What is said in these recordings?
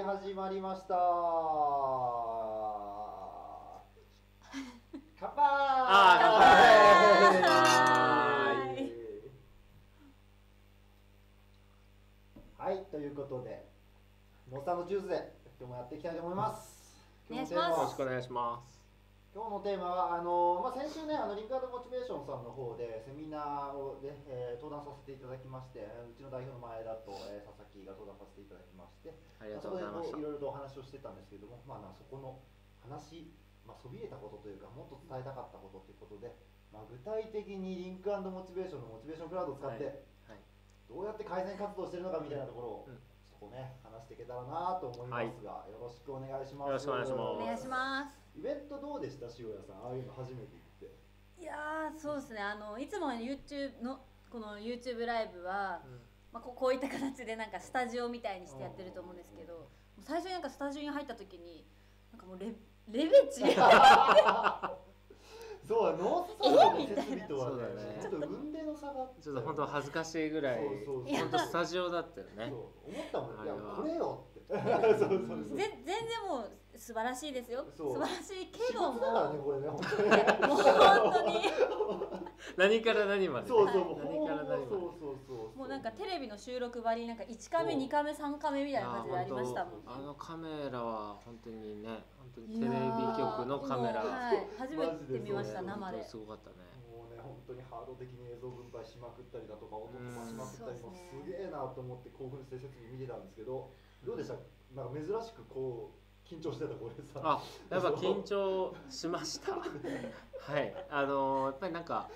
はい始まりました。乾杯。はい。ということでノーサンドジュースで今日もやっていきたいと思います。よろしくお願いします今日のテーマはあのまあ、先週ねあのリンカードモチベーションさんの方でセミナーをで、えー登壇させていただきましてうちの代表の前田と、えー佐々木が登壇させていただきましてありがとうございましいろいろとお話をしてたんですけれども、まあ、なそこの話、まあ、そびれたことというかもっと伝えたかったことということで、まあ、具体的にリンクモチベーションのモチベーションクラウドを使って、はいどうやって改善活動してるのかみたいなところを、うんそこね話していけたらなと思いますが、よろしくお願いします。よろしくお願いします。お願いします。イベントどうでした？塩谷さんああいうの初めて行って。いやーそうですね。あのいつも YouTube のこの YouTube ライブは、まあ、ここういった形でなんかスタジオみたいにしてやってると思うんですけど最初になんかスタジオに入った時になんかもうレレベチ そうノースサンドの設備とはそうだねねちょっと運命の差があって。ちょっと本当恥ずかしいぐらいそうそうそう。本当スタジオだったよね。そう思ったもん。いやあれは。これよって。そうそうそうぜ全然もう素晴らしいですよ。素晴らしいけ仕ども。事だからねこれね。本当にもう本当に。何から何までそうそうもう何から何までそうそうそう。もうなんかテレビの収録ばりになんか1カメそう。2カメ3カメみたいな感じでありましたもんあのカメラは本当にね本当にいテレビ局のカメラ。もうはい、初めて見ました生で。すごかったね。もうね本当にハード的に映像分配しまくったりだとか音飛ばしまくったりもすげえなと思って興奮して設備見てたんですけどどうでした？なんか珍しくこう緊張してたこれさ。あやっぱ緊張しました。はい。あのやっぱりなんか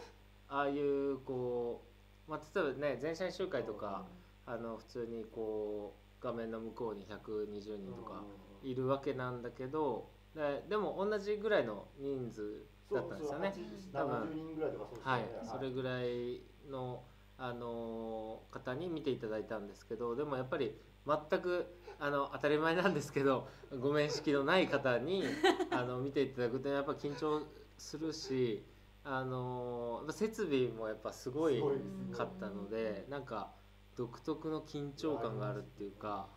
ああいうこう、まあ、例えばね全社員集会とかあの普通にこう画面の向こうに120人とかいるわけなんだけどででも同じぐらいの人数だったんですよね。多分。70人ぐらいとかそうですよはい。ね、それぐらいの、あのー方に見ていただいたんですけどでもやっぱり全くあの当たり前なんですけどご面識のない方に あの見ていただくとやっぱ緊張するし、あの設備もやっぱすごいかったのでなんか独特の緊張感があるっていうか、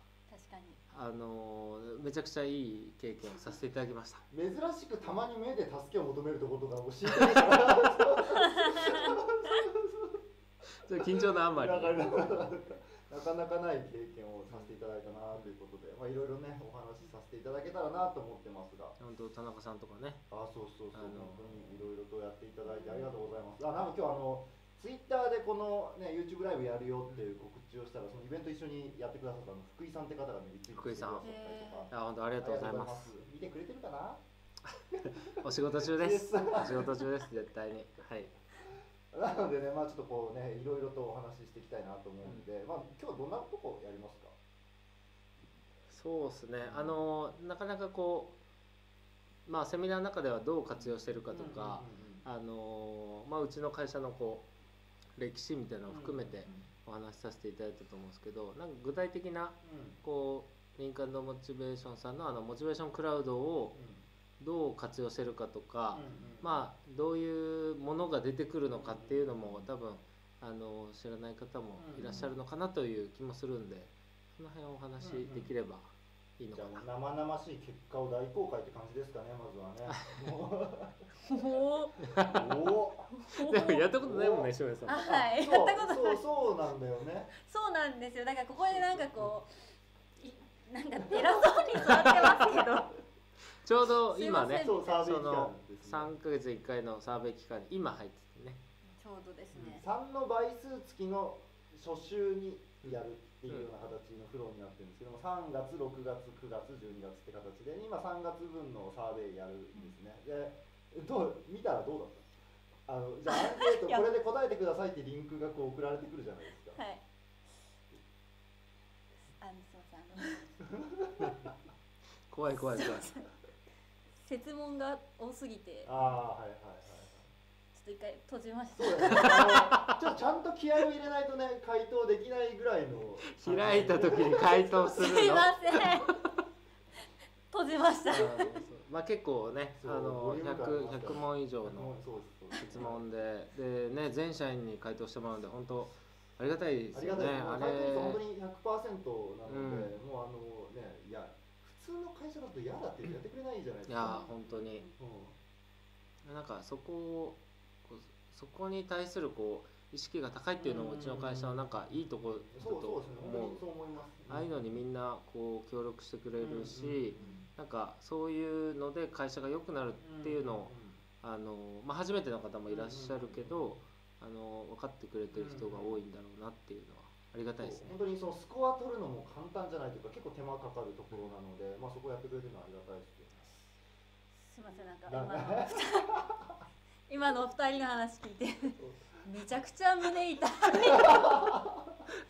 あのーめちゃくちゃいい経験をさせていただきました。珍しくたまに目で助けを求めるところとか教えてましたからちょっと緊張のあまり。なかなかなかなかない経験をさせていただいたなということで、まあ、いろいろねお話しさせていただけたらなと思ってますが。本当田中さんとかね。あそうそうそう。あの本当にいろいろとやっていただいてありがとうございます。あなんか今日あのツイッターでこの、ね、YouTube ライブやるよっていう告知をしたらそのイベント一緒にやってくださったあの福井さんって方がねリツイートしてくださったりとか。あ本当ありがとうございます。見てくれてるかな？お仕事中 です。お仕事中です、絶対に。はい。なのでね、まあちょっとこうね、いろいろとお話ししていきたいなと思うんで、まあ今日はどんなとこやりますか？そうですね。あの、なかなかこう、まあ、セミナーの中ではどう活用してるかとか、あの、まあ、うちの会社のこう、歴史みたいなのを含めてお話しさせていただいたと思うんですけど、なんか具体的な、こう、リンカンドモチベーションさんのあの、モチベーションクラウドをどう活用してるかとか、まあどういうものが出てくるのかっていうのも多分あの知らない方もいらっしゃるのかなという気もするんでその辺をお話しできればいいのじゃかな。あ生々しい結果を大公開って感じですかね、まずはね。おーおお。でもやったことないもんね、翔平さん。あはいそうやったことないそうそうなんだよね。そうなんですよだからここでなんかこういなんか偉そうに座ってますけどちょうど今ね、そのですね。3ヶ月1回のサーベイ期間に今入っててね。ちょうどですね、三の倍数付きの初週にやるっていうような形のフローになってるんですけども、3月、6月、9月、12月って形で、今3月分のサーベイやるんですね。で、どう見たらどうだった？あのじゃあ アンケートこれで答えてくださいってリンクがこう送られてくるじゃないですか。はい あのすいませんあの 怖い怖い怖い。設問が多すぎてああはいはいはい。と一回閉じました。そうだねあのちょっとちゃんと気合を入れないとね回答できないぐらいの開いた時に回答すするの。いません。閉じました。まあ結構ね、あのリューム感あり 100, ますから100問以上の質問で、でね全社員に回答してもらうんで本当ありがたいでありがすよね。あたいです。もう回答率本当れに100%なので、うん。もうあのねいや通の会社だと嫌だってやってくれないじゃないですか。いや本当に。うん。なんかそこをそこに対するこう意識が高いっていうのもうちの会社のなんかいいところだそうと思う。ああいうのにみんなこう協力してくれるし、うんうんうんなんかそういうので会社が良くなるっていうのを、あのまあ、初めての方もいらっしゃるけど、あの分かってくれてる人が多いんだろうなっていうのはありがたいですね。本。当にそのスコア取るのも簡単じゃないというか結構手間かかるところなので、まあ、そこやってくれるのはありがたいですすいませんなんかな今の今のお二人の話聞いて。めちゃくちゃ胸痛い。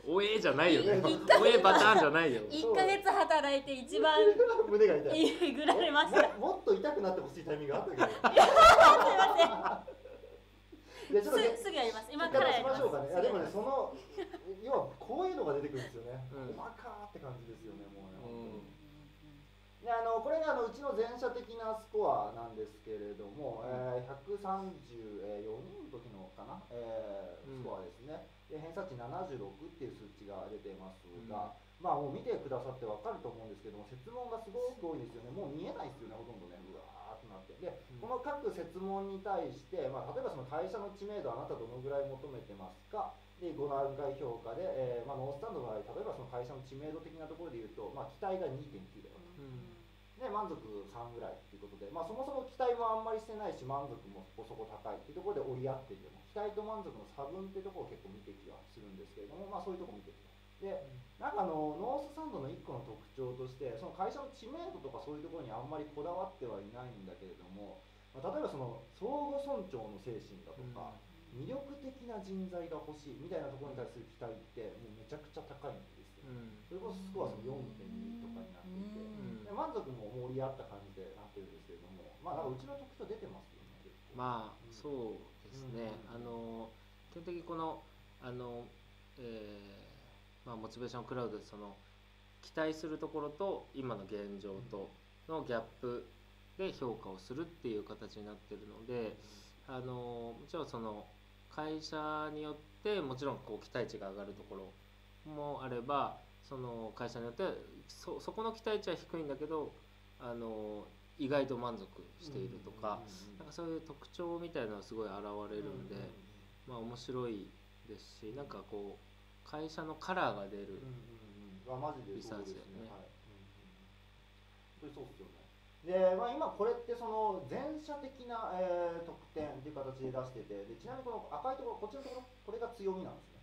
おえじゃないよね。おえパターンじゃないよ。1ヶ月働いて一番胸が痛い。えぐられました。ももっと痛くなってほしいタイミングがあったけど。すいまでちょっとねせんすすぐやります。今今からやります。しましょうかね。いやでもねその要はこういうのが出てくるんですよね。うん。細かーって感じですよねもうね。うんであのこれがあのうちの全社的なスコアなんですけれども、えー、134人の時のかな、えーうんスコアですね。で偏差値76っていう数値が出てますが、まあもう見てくださってわかると思うんですけども、設問がすごく多いんですよね。もう見えないですよねほとんどね。うわーってなって。でうんこの各設問に対して、まあ、例えばその会社の知名度あなたどのぐらい求めてますか？で5段階評価で、えーまあ、ノースタンドの場合例えばその会社の知名度的なところで言うと、まあ、期待が2.9だようんで満足3ぐらいっていうことで、まあ、そもそも期待もあんまりしてないし満足もそこそこ高いっていうところで折り合ってるよね。期待と満足の差分っていうところを結構見てきはするんですけれども、まあ、そういうところ見てるとでなんかあのノースサンドの1個の特徴としてその会社の知名度とかそういうところにあんまりこだわってはいないんだけれども、まあ、例えばその相互尊重の精神だとか、魅力的な人材が欲しいみたいなところに対する期待ってもうめちゃくちゃ高いんですそれこそスコアその4.2とかになっていて、ん。で満足も盛り合った感じでなってるんですけれどもまあなんかうちの特徴出てますよねまあそうですね、うん。あの基本的にこのあの、えーまあ、モチベーションクラウドでその期待するところと今の現状とのギャップで評価をするっていう形になってるのであのもちろんその会社によってもちろんこう期待値が上がるところもあればその会社によってそそこの期待値は低いんだけどあの意外と満足しているとか、なんかそういう特徴みたいなのがすごい現れるんで、まあ面白いですしなんかこう会社のカラーが出る、リサそうですーチだよね。で、まあ今これってその全社的な、えー、得点っていう形で出してて、でちなみにこの赤いところこっちのところこれが強みなんですね。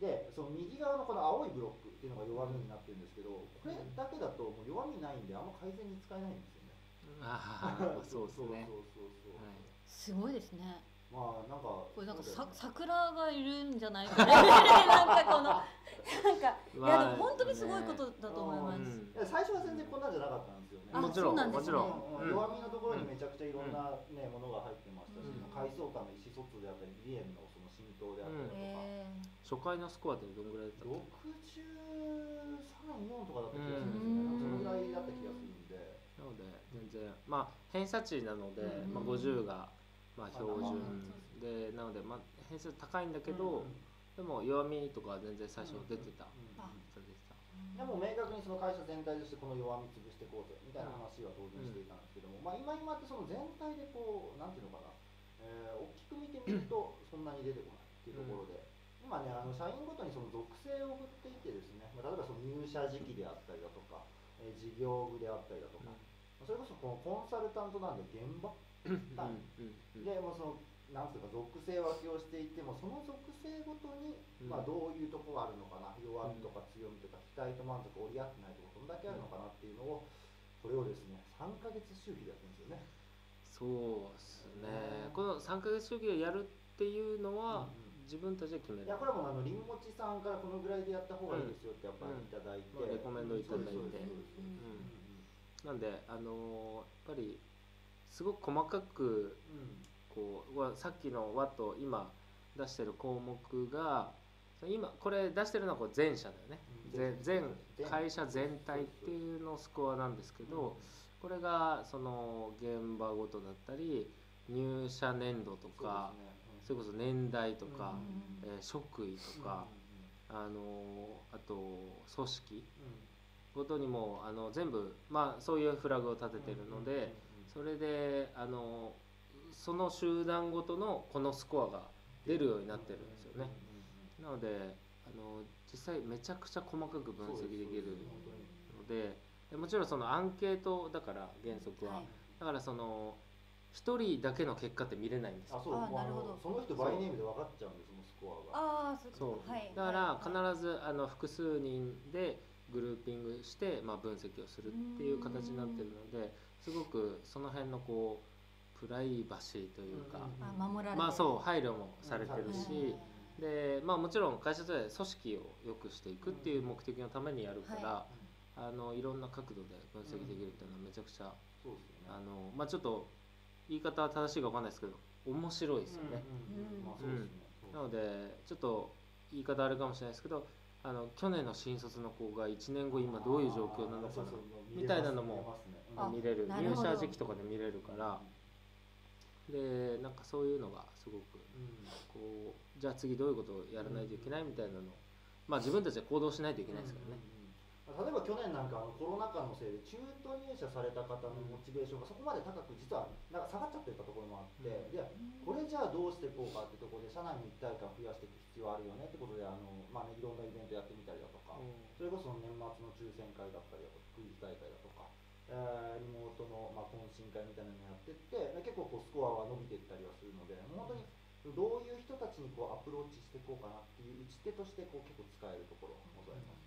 で、その右側のこの青いブロックっていうのが弱みになってるんですけど、これだけだともう弱みないんであんま改善に使えないんですよね。ああそう そうそうそうそう。はい。すごいですね。まあなんかこれなんかさ桜がいるんじゃないかな なんかこのなんかいまあやでも本当にすごいことだと思います、うん。いや最初は全然こんなんじゃなかったんですよね。あもちろんそうなんですね。もちろん、うんうん弱みのところにめちゃくちゃいろんな、ねものが入ってましたし、うん。階層間の意思疎通であったり、理念のその浸透であったりとか、え初回のスコアってどんぐらいだったっ63、4とかだった気がするんですよね、うんそのぐらいだった気がするんで、けなので全然。まあ偏差値なので、うんまあ、50がまあ標まあ準。までなのでまあ偏差値高いんだけど、うんでも弱みとかは全然最初出てた。でも明確にその会社全体としてこの弱み潰していこうぜみたいな話は当然していたんですけども、まあ今今ってその全体でこうなんていうのかな、えー大きく見てみるとそんなに出てこないっていうところで、今ねあの社員ごとにその属性を振っていてですね、まあ、例えばその入社時期であったりだとか、えー事業部であったりだとか、それこそこのコンサルタントなんで現場単位うん。うん。でもうそのなんていうか属性分けをしていてもその属性ごとに、うん。まあ、どういうところがあるのかな弱みとか強みとか期待と満足折り合ってないところどんだけあるのかなっていうのをこれをですね3ヶ月周期でやってるんですよね。そうですね。ねこの3ヶ月周期でやるっていうのは、自分たちで決める。いやこれはもうあのりんもちさんからこのぐらいでやった方がいいですよってやっぱりいただいて、レコメンドいただいて。なんであのーやっぱりすごく細かくうん。こうさっきの和と今出してる項目が今これ出してるのはこう全社だよね、全会社全体っていうのスコアなんですけど、これがその現場ごとだったり入社年度とかそ,、れこそ年代とか、えー職位とか、あのーあと組織ごとにもあの全部、まあ、そういうフラグを立ててるので、それであのその集団ごとのこのスコアが出るようになってるんですよね。なのであの実際めちゃくちゃ細かく分析できるのででもちろんそのアンケートだから原則は、はい。だからその1人だけの結果って見れないんですよ。あそう。あなるほど。その人バイネームで分かっちゃうんですそのスコアが。ああそうはい。だからはい。必ずあの複数人でグルーピングして、まあ、分析をするっていう形になってるのですごくその辺のこうプライバシーというか、あ守られてる。まあそう配慮もされてるうんし、でまあもちろん会社で組織を良くしていくっていう目的のためにやるから、あのいろんな角度で分析できるっていうのはめちゃくちゃ、そうですよね。あのまあちょっと言い方は正しいか分かんないですけど面白いですよね。うんまあそうですね。なのでちょっと言い方あれかもしれないですけどあの去年の新卒の子が1年後今どういう状況なのかなみたいなのもあ見れる。なるほど。入社時期とかで見れるから。でなんかそういうのがすごくこうじゃあ次どういうことをやらないといけないみたいなのをまあ自分たちで行動しないといけないですからね。例えば去年なんかあのコロナ禍のせいで中途入社された方のモチベーションがそこまで高く実はなんか下がっちゃってたところもあって、うんでこれじゃあどうしていこうかってところで社内の一体感を増やしていく必要あるよねってことであの、まあね、いろんなイベントやってみたりだとか、それこそ年末の抽選会だったりだとかクイズ大会だとか、えーリモートの、まあ、懇親会みたいなのやってってで結構こうスコアは伸びていったりはするので本当にどういう人たちにこうアプローチしていこうかなっていう打ち手としてこう結構使えるところございます。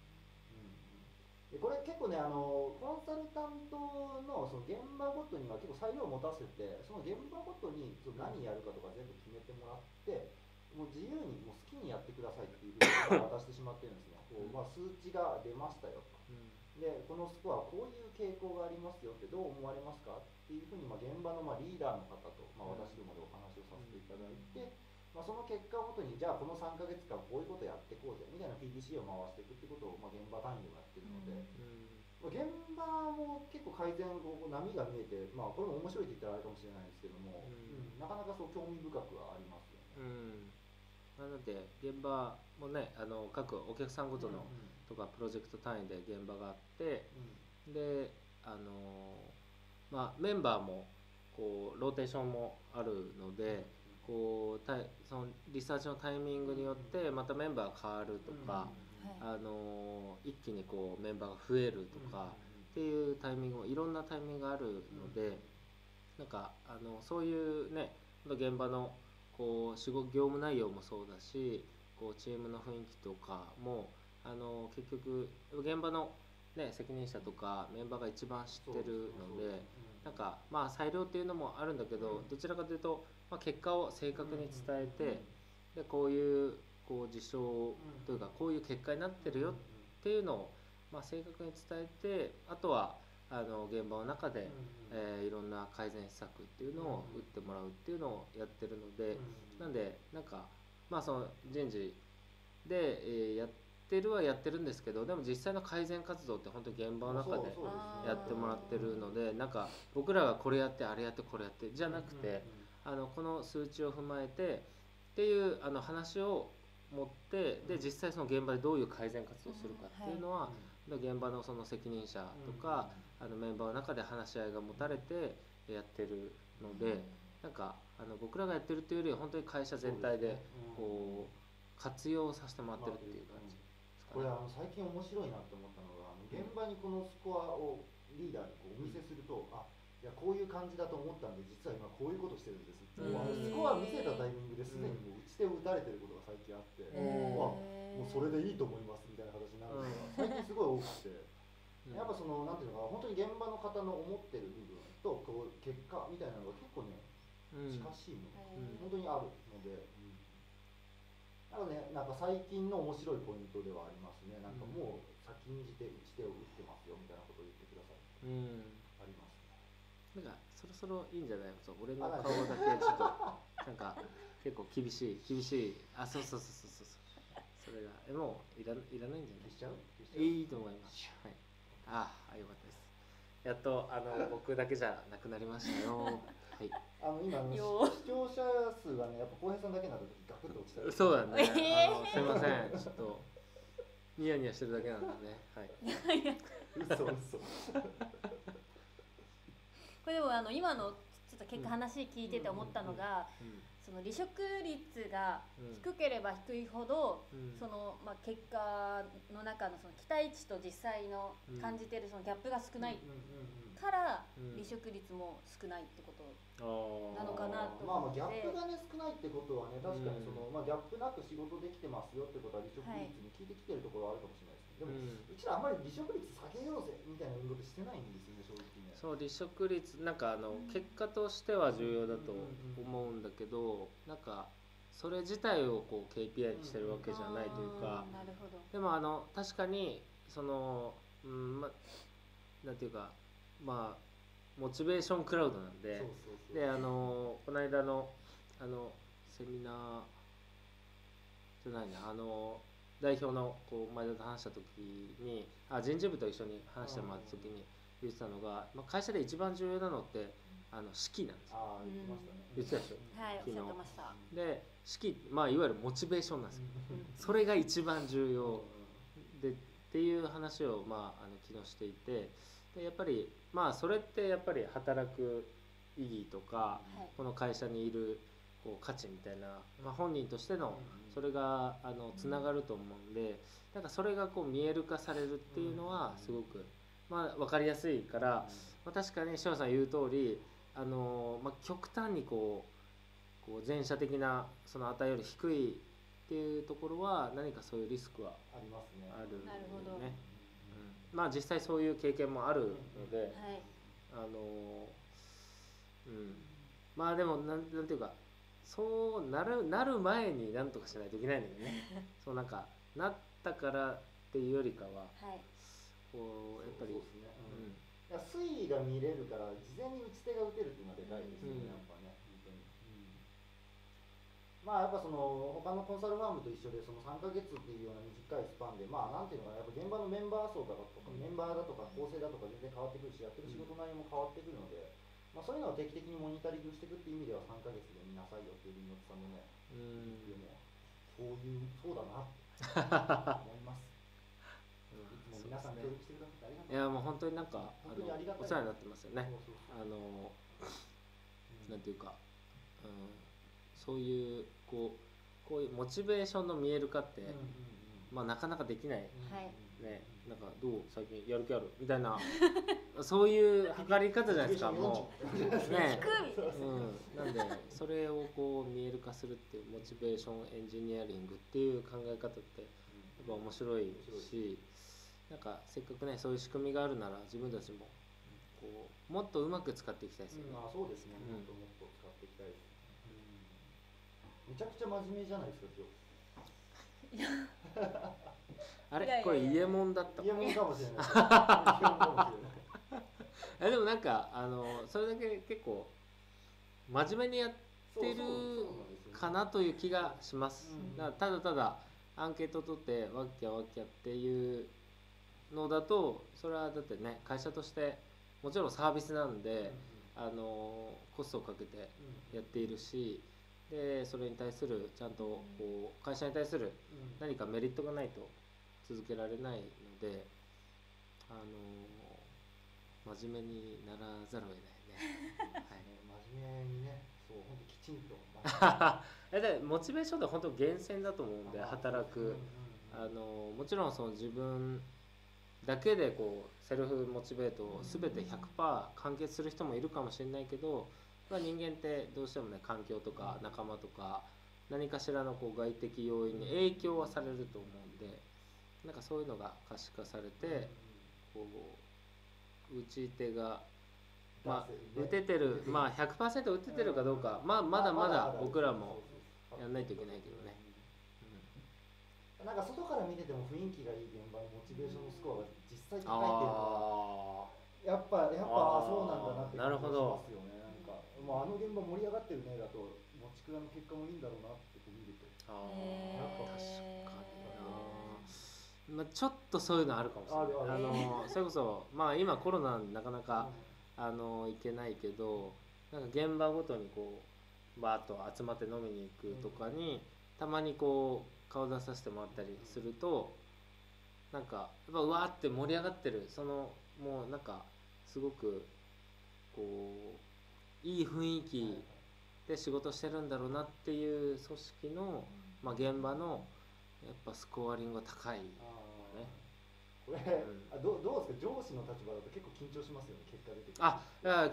でこれ結構ねあのコンサルタントのその現場ごとには結構裁量を持たせてその現場ごとにその何やるかとか全部決めてもらってもう自由にもう好きにやってくださいっていうふうに渡してしまってるんですね。こう、まあ、数値が出ましたよ。とでこのスコアこういう傾向がありますよってどう思われますかっていうふうに、まあ、現場のまあリーダーの方と、まあ、私どもでお話をさせていただいて、まあ、その結果をもとにじゃあこの3ヶ月間こういうことやっていこうぜみたいな PDC を回していくってことを、まあ、現場単位でもやってるので。まあ現場も結構改善こう波が見えて、まあ、これも面白いって言ったらあれかもしれないですけども、うんうんなかなかそう興味深くはありますよね。うんなので現場もねあの各お客さんごとのうんとかプロジェクト単位で現場があってであのまあメンバーもこうローテーションもあるのでこうたいそのリサーチのタイミングによってまたメンバーが変わるとか、はい。あの一気にこうメンバーが増えるとかっていうタイミングもいろんなタイミングがあるので、なんかあのそういうね現場のこう仕事業務内容もそうだしこうチームの雰囲気とかもあの結局現場の、ね、責任者とかメンバーが一番知ってるのでなんかまあ裁量っていうのもあるんだけどどちらかというと、まあ、結果を正確に伝えてでこういうこう事象というかこういう結果になってるよっていうのを、まあ、正確に伝えてあとはあの現場の中で、えーいろんな改善施策っていうのを打ってもらうっていうのをやってるので、なんでなんかまあその人事で、えーやってるはやってるんですけどでも実際の改善活動って本当に現場の中でやってもらってるのでなんか僕らがこれやってあれやってこれやってじゃなくて、あのこの数値を踏まえてっていうあの話を持ってで実際その現場でどういう改善活動をするかっていうのは、現場のその責任者とか、あのメンバーの中で話し合いが持たれてやってるので、なんかあの僕らがやってるっていうよりは本当に会社全体でこう活用させてもらってるっていう感じかね。これあの最近面白いなって思ったのが現場にこのスコアをリーダーにこうお見せすると、あいやこういう感じだと思ったんで実は今こういうことしてるんですって、スコア見せたタイミングですでにもう打ち手を打たれてることが最近あって、へーわもうそれでいいと思いますみたいな形になるのが最近すごい多くて。やっぱそのなんていうのかな本当に現場の方の思ってる部分とこう結果みたいなのが結構ねうん。近しいもの、うん。本当にあるので、なので、ね、なんか最近の面白いポイントではありますね。なんかもう先んじて打ち手を打ってますよみたいなことを言ってくださいうんあります。ねなんかそろそろいいんじゃない？のそう俺の顔だけちょっと なんか結構厳しい厳しい。あそうそうそうそうそう。それが。えもういらいらないんじゃない？消しちゃう？消しちゃう？いいと思います。はい。ああよかったですやっとあの僕だけじゃなくなりましたよ。はい。あの今あのよ視聴者数がねやっぱ浩平さんだけになるとガクッと落ちたりそうだね、えー。あのすいません。ちょっとニヤニヤしてるだけなんでね。はい。嘘嘘。これでもあの今のちょっと結果話聞いてて思ったのが、うんその離職率がうん。低ければ低いほど、うん。そのまあ結果の中のその期待値と実際の感じてるそのギャップが少ないからうん。離職率も少ないってこと。なのかなとまあまあギャップがね少ないってことはね確かにその、うんまあギャップなく仕事できてますよってことは離職率に効いてきてるところはあるかもしれないですね、でも、うんうちらあんまり離職率下げようぜみたいな運動ってしてないんですよね正直。ねそう離職率なんかあの、うん。結果としては重要だと思うんだけどなんかそれ自体をこう KPI にしてるわけじゃないというかあーなるほど。でもあの確かにそのうんまなんていうかまあモチベーションクラウドなんでであのこの間のあのセミナーじゃないなあの代表のこう前田と話した時にあ人事部と一緒に話してもらった時に言ってたのが、まあ、会社で一番重要なのってあの士気なんですよ。言ってましたね。言ってたでしょ？はい、昨日。で士気まあいわゆるモチベーションなんですよ。うん。それが一番重要。でっていう話を、まあ、あの昨日していてでやっぱりまあそれってやっぱり働く意義とかはい。この会社にいるこう価値みたいな、まあ、本人としてのそれがあのつながると思うんでなんかそれがこう見える化されるっていうのはすごく、まあ、分かりやすいから、まあ、確かに志さん言う通りあの、まあ、極端にこうこう前者的なその値より低いっていうところは何かそういうリスクはありますね。あるよね。なるほど。うん、まあ実際そういう経験もあるので、はい。あのうん。まあでもなんなんていうかそうなるなる前になんとかしないといけないんだよね。そうなんかなったからっていうよりかははい。こうやっぱりそうですね、ううん。いや推移が見れるから事前に打ち手が打てるっていうのはでかいですよね、うん。やっぱまあやっぱその他のコンサルファームと一緒でその3ヶ月っていうような短いスパンでまあなんていうのかなやっぱ現場のメンバー層だとか、メンバーだとか構成だとか全然変わってくるしやってる仕事内容も変わってくるので、まあ、そういうのを定期的にモニタリングしていくっていう意味では3ヶ月で見なさいよっていうリモートさんのねうん。でもそういうそうだなって思います。いつも皆さん協力してくださってありがとう。いやもう本当になんか本当にありがたい。お世話になってますよね。そうそうそう。あのうん。なんていうか、うん、そういうこうこういうモチベーションの見える化って、うんうんうん。まあなかなかできない。はい。ねなんかどう最近やる気ある？みたいな。そういう測り方じゃないですかもう。ね。うん、なんでそれをこう見える化するっていうモチベーションエンジニアリングっていう考え方ってやっぱ面白いしなんかせっかくねそういう仕組みがあるなら自分たちもこうもっとうまく使っていきたいですよね。まあそうですね、うんもっともっと使っていきたいです、めちゃくちゃ真面目じゃないですか今あいやいやいや。れこれイエモンだった日イエかモンかもしれない。イエモンかもしれない。えでもなんかあのそれだけ結構真面目にやってるかなという気がします、うん。だただただアンケート取ってわっきゃわっきゃっていうのだとそれはだってね会社としてもちろんサービスなんで、あのコストをかけてやっているしでそれに対するちゃんとこう会社に対する何かメリットがないと続けられないのであの真面目にならざるを得ないね。はい。真面目にねそう本当きちんと。えでモチベーションって本当源泉だと思うんで働く、あのもちろんその自分だけでこうセルフモチベートを全て100%完結する人もいるかもしれないけど、まあ、人間ってどうしてもね環境とか仲間とか何かしらのこう外的要因に影響はされると思うんでなんかそういうのが可視化されてこう打ち手がまあ打ててるまあ100%打ててるかどうかまあまだまだ僕らもやんないといけないけどね。なんか外から見てても雰囲気がいい現場のモチベーションのスコアが実際高いっていうのはあやっぱやっぱあそうなんだなってなるほど気がしますよねもうあの現場盛り上がってるねだと持ちくらの結果もいいんだろうなってこう見ると。ーあへーー確かにな、まあ、ちょっとそういうのあるかもしれない。あのそれこそ まあ今コロナでなかなかあの行けないけどなんか現場ごとにこうバーッと集まって飲みに行くとかに、たまにこう顔出させてもらったりするとなんかやっぱうわーって盛り上がってるそのもうなんかすごくこういい雰囲気で仕事してるんだろうなっていう組織の、まあ、現場のやっぱスコアリングが高いね。これ、ん。あどうどうですか？上司の立場だと結構緊張しますよね結果出てあ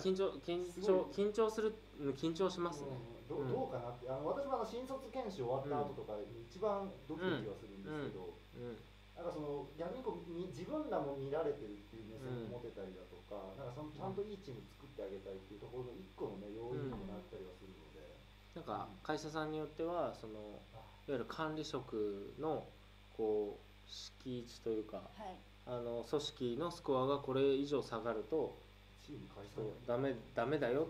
緊張緊張緊張するうん緊張しますね。うんどうん。どうかなって。あの私もあの新卒研修終わった後とかに一番ドキドキはするんですけど、うんなんかその逆にこうみ自分らも見られてるっていう目線を持てたりだとか、なんかそのちゃんといいチーム作ってあげたいっていうところの一個のね要因にもなったりはするので、なんか会社さんによってはそのいわゆる管理職のこう敷地というかはい。あの組織のスコアがこれ以上下がるとチーム解散ダメダメだよ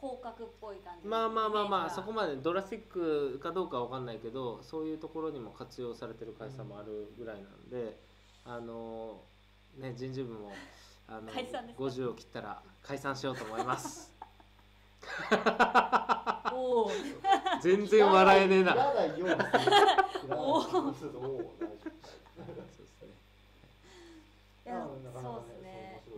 広角っぽい感じまあまあまあまあそこままでドラスティックかどうかわかんないけどそういうところにも活用されてる会社もあるぐらいなんで、あのね人事部もあの解散ですか？50を切ったら解散しようと思います。全然笑えねえな。そうですね。いやそう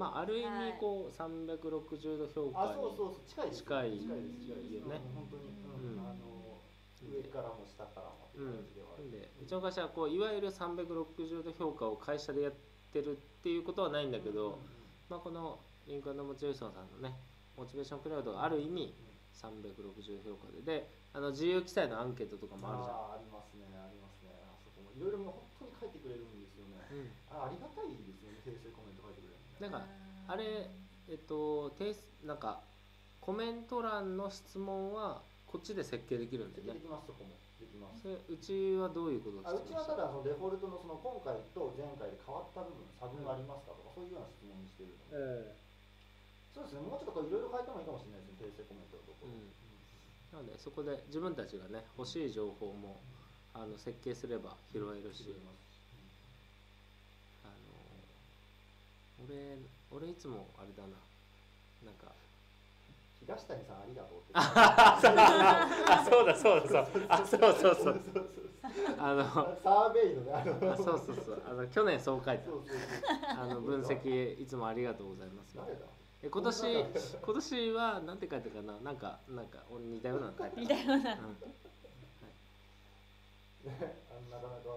まあある意はい。味こう360度評価あそうにそうそう近い近い。近いです近いです。よねうん本当に、うん。うんあの上からも下からもってうん感じではある、なん。でうちの会社はこういわゆる360度評価を会社でやってるっていうことはないんだけど、まあ、このリンクモチベーションさんのねモチベーションクラウドがある意味360度評価で。であの自由記載のアンケートとかもあるじゃん。あーありますねありますね。あそこも。いろいろもう本当に書いてくれるんですよね、うん。あありがたいですよね訂正コメなんかあれえっと提出なんかコメント欄の質問はこっちで設計できるんだよね。できますそこもできます。うちはどういうことをあうちはただそのデフォルトのその今回と前回で変わった部分差分がありますかとか、そういうような質問にしてるので、えそうですねもうちょっとこういろいろ変えてもいいかもしれないですね訂正コメントのところ、うん。なのでそこで自分たちがね欲しい情報もあの設計すれば拾えるし、拾えますあの俺俺いつもあれだな。なんか。東谷さんありがとうって。あそうだそうだそうあそうそうそうそうそう。あの。サーベイのねあの。あそうそうそう。あの去年そう書いたそうそうそう。あの分析いつもありがとうございます。誰だ？え今年今年はなんて書いたかな？なんかなんか俺似たようなの書いた。似たような。うん。ねなかなか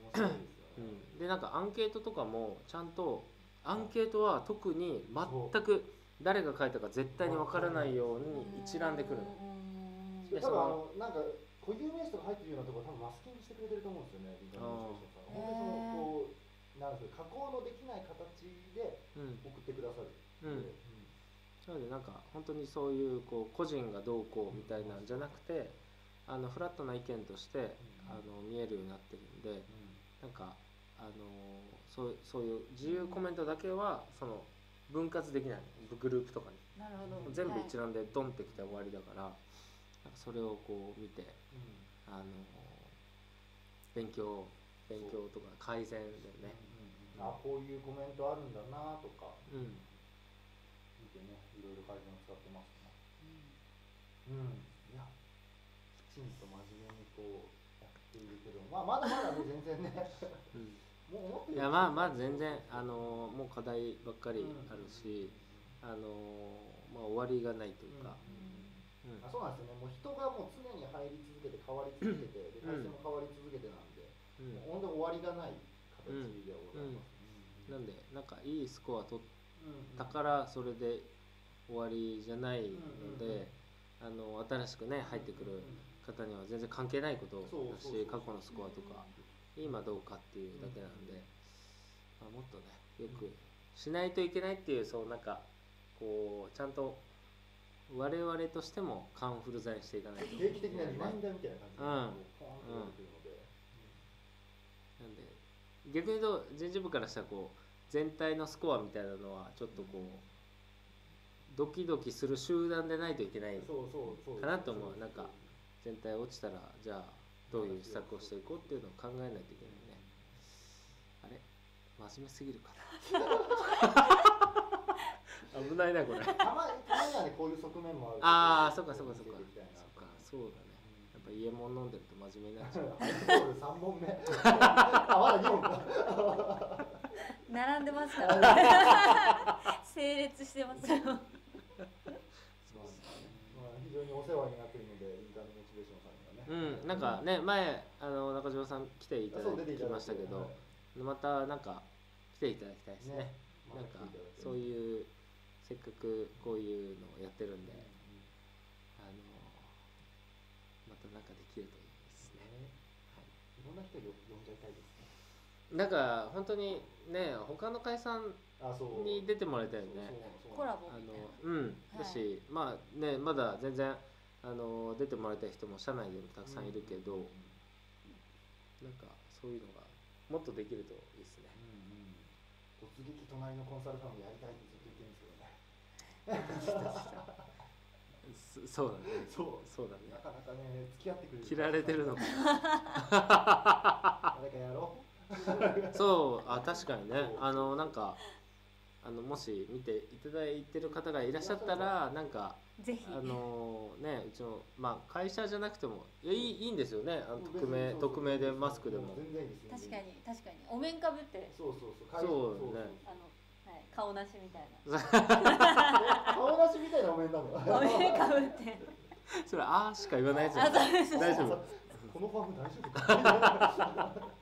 面白いですよね、うん、でなんかアンケートとかもちゃんとアンケートは特に全く誰が書いたか絶対にわからないように一覧でくるの。多分あのなんか固有名詞とか入ってるようなところ多分マスキングしてくれてると思うんですよねリンカーンのさん本当にそのこうなんですか加工のできない形でうん。送ってくださるう。ん、なのでなんか本当にそういうこう個人がどうこうみたいなんじゃなくてあのフラットな意見としてあの見えるようになってるんでなんかあのそうそういう自由コメントだけはその分割できない。グループとかに。なるほど。全部一覧でドンってきて終わりだから、なんかそれをこう見てあの勉強勉強とか改善でね。あこういうコメントあるんだなとか。うん。見てねいろいろ改善を使ってますね。うん。いやきちんと真面目にこうやっているけどまあまだまだね全然ね。うんいやまあまあ全然あのもう課題ばっかりあるし、あのまあ終わりがないというか、うん。あそうなんですよね。もう人がもう常に入り続けて変わり続けてで体制も変わり続けてなんで、うん。もう本当に終わりがない形ではございます、なんでなんかいいスコア取っうんたからそれで終わりじゃないので、あの新しくね入ってくる方には全然関係ないことだしそうそうそう。過去のスコアとか今どうかっていうだけなんで、まあ、もっとねよくしないといけないっていうそうなんかこうちゃんと我々としてもカンフル剤にしていかないと。定期的なリマインダーみたいな感じで、うん。こうポーンと出てくるので、なんで逆に言うと人事部からしたらこう全体のスコアみたいなのはちょっとこうドキドキする集団でないといけないかなと思う。なんか全体落ちたらじゃあどういう施策をしていこうっていうのを考えないといけないね。あれ？真面目すぎるかな。危ないなこれ。たまたまにはねこういう側面もある。ああそっかそっかそっか。そっかそうだね。やっぱぱ家もん飲んでると真面目になっちゃう。ハイボール3本目。あまだ2本か並んでますから。ね 整列してますよ。まあ、非常にお世話になっていうんなんかね前あの中島さん来ていただきましたけど、はいまたなんか来ていただきたいですね。ねなんかそういうせっかくこういうのをやってるんで、あのまたなんかできるといいですね、い。ろんな人よ呼んじゃいたいですねなんか本当にね他の会さんあそう。に出てもらいたいよね。そうそうコラボあみたいな。のうん。だし、まあねまだ全然あの出てもらいたい人も社内でもたくさんいるけど、うん。なんかそういうのがもっとできるといいですね。うん突撃隣のコンサルファームやりたいってずっと言ってるんですけどね。そそうだね。そう。そうだね。なかなかね付き合ってくれる切られてるのか。誰かやろ そうあ確かにね。あのなんかあのもし見ていただいてる方がいらっしゃったらなんかぜひ。あのねうちのまあ会社じゃなくてもいやいいいいんですよね。あの匿名匿名でマスクでも。全然いいです確かに確かに。お面かぶって。そうそうそう。そうね。あの、はい、顔なしみたい 顔なしみたいなお面なのなお面かぶって。それあーしか言わないやつあよそうです。大丈夫。このファーム大丈夫か。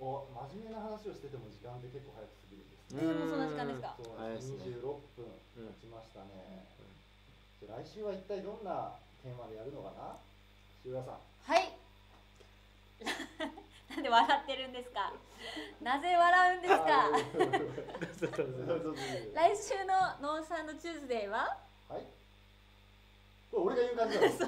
お真面目な話をしてても時間って結構早く過ぎるもうそんな時間ですか？そう早いですね。26分経ちましたね、じゃあ来週は一体どんなテーマでやるのかな？塩浦さん。はい。なんで笑ってるんですか？なぜ笑うんですか？来週のノーサンドチューズデーは？はい俺が言う感じなの。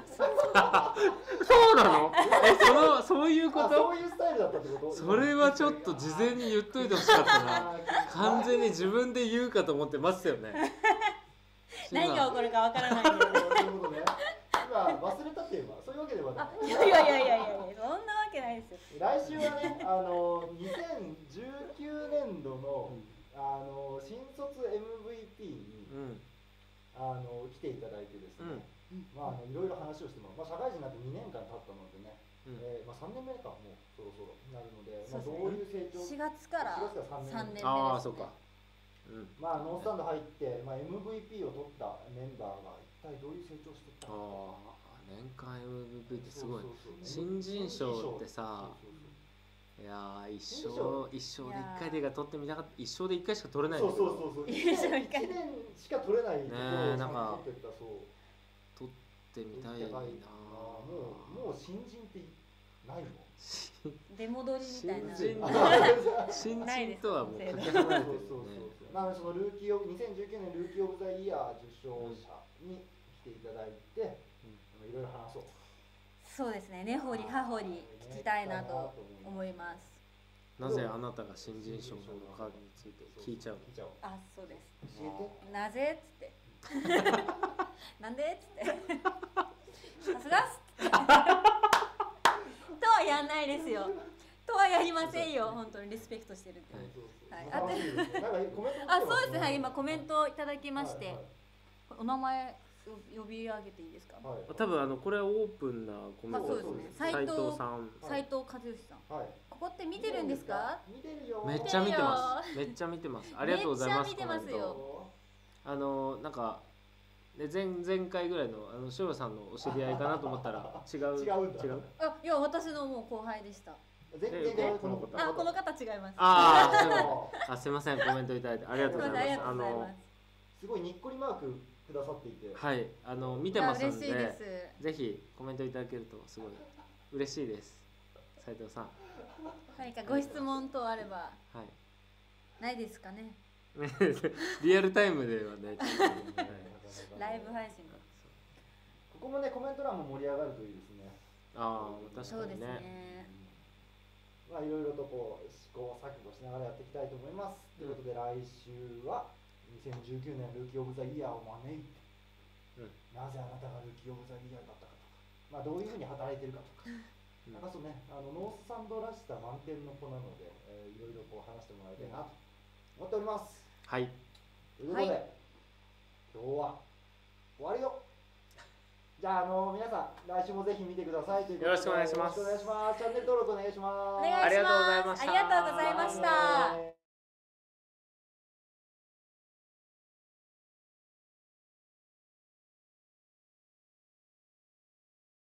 そうなの？えそのそういうこあとそういうスタイルだったってこと？それはちょっと事前に言っといてほしかったな。完全に自分で言うかと思ってましたよね。何が起こるかわからないそういうことね。今忘れたって言えばそういうわけではない。あいやいやいやいやいやそんなわけないですよ。来週はね、あの2019年度の、あの新卒 MVP にうん。あの来ていただいてですね、まああのいろいろ話をしても、まあ、社会人になって2年間経ったのでね、うん。えーまあ、3年目かもうそろそろなるので、まあ、どそういう成長？4月から4月から3 3年目です、ね、ああそうか。うん。まあ、ノースタンド入って、まあ、MVP を取ったメンバーが一体どういう成長していったあのか。あ年間 MVP ってすごいそうそうそう。新人賞ってさいやー一新生人一生で1回でが取ってみたかった。一生で1回しか取れないんそうそうそうそう。いいじゃん一年しか取れないところをねえなんか取ってったそう。取ってみたいな。もうもう新人ってないもん。出戻りみたいな新人とはもうかけそう離れてる。そうそうね。そうまあそのルーキーオブ2019年ルーキーオブザイヤー受賞者に来ていただいて、いろいろ話そう。そうですね。根掘り葉掘り聞きたいなと思いますな。ぜあなたが新人賞なのかについて聞いちゃう。聞いちゃおうあそうです。教えて。なぜ？っつって なんでっつって。さすがっすとはやんないですよ。とはやりませんよ。本当にリスペクトしてるって、はい。あそうです。ねはい。今コメントいただきまして、お名前呼び上げていいですか、はい。多分あのこれはオープンなコメント。あそうですね。斉斉藤藤さん斉藤和義さん。はい。ここって見てるんですか？見てるよ。めっちゃ見てます。めっちゃ見てます。ありがとうございますめっちゃ見てますよ。コメントあのなんかで前前回ぐらいのあの塩さんのお知り合いかなと思ったら違う？違うんだ。違う？あいや私のもう後輩でした。全然えこのこのあこの方違います。ああすいませんコメントいただいてありがとうございます。ありがとうございます。あのすごいにっこりマークくださっていて。はいあの見てますん嬉しいでです。ぜひコメントいただけるとすごい嬉しいです。斉藤さん。何かご質問等あれば。はい。ないですかねリアルタイムではねちょっとはいライブ配信ここもねコメント欄も盛り上がるといいですね。ああ確そうですかにね。ねまあいろいろとこう試行錯誤しながらやっていきたいと思います。ということで来週は2019年ルーキーオブザイヤーを招いて、うん。なぜあなたがルーキーオブザイヤーだったかとか、まあどういうふうに働いてるかとか、うん。なんかそうね、あのノースサンドらしさ満点の子なので、えーいろいろこう話してもらいたいなと思っております。はい。ということで、はい。今日は終わりよ。じゃああの皆さん来週もぜひ見てくださいということでよろしくお願いします。よろしくお願いします。チャンネル登録お願いします。お願いします。ありがとうございました。ありがとうございました。ね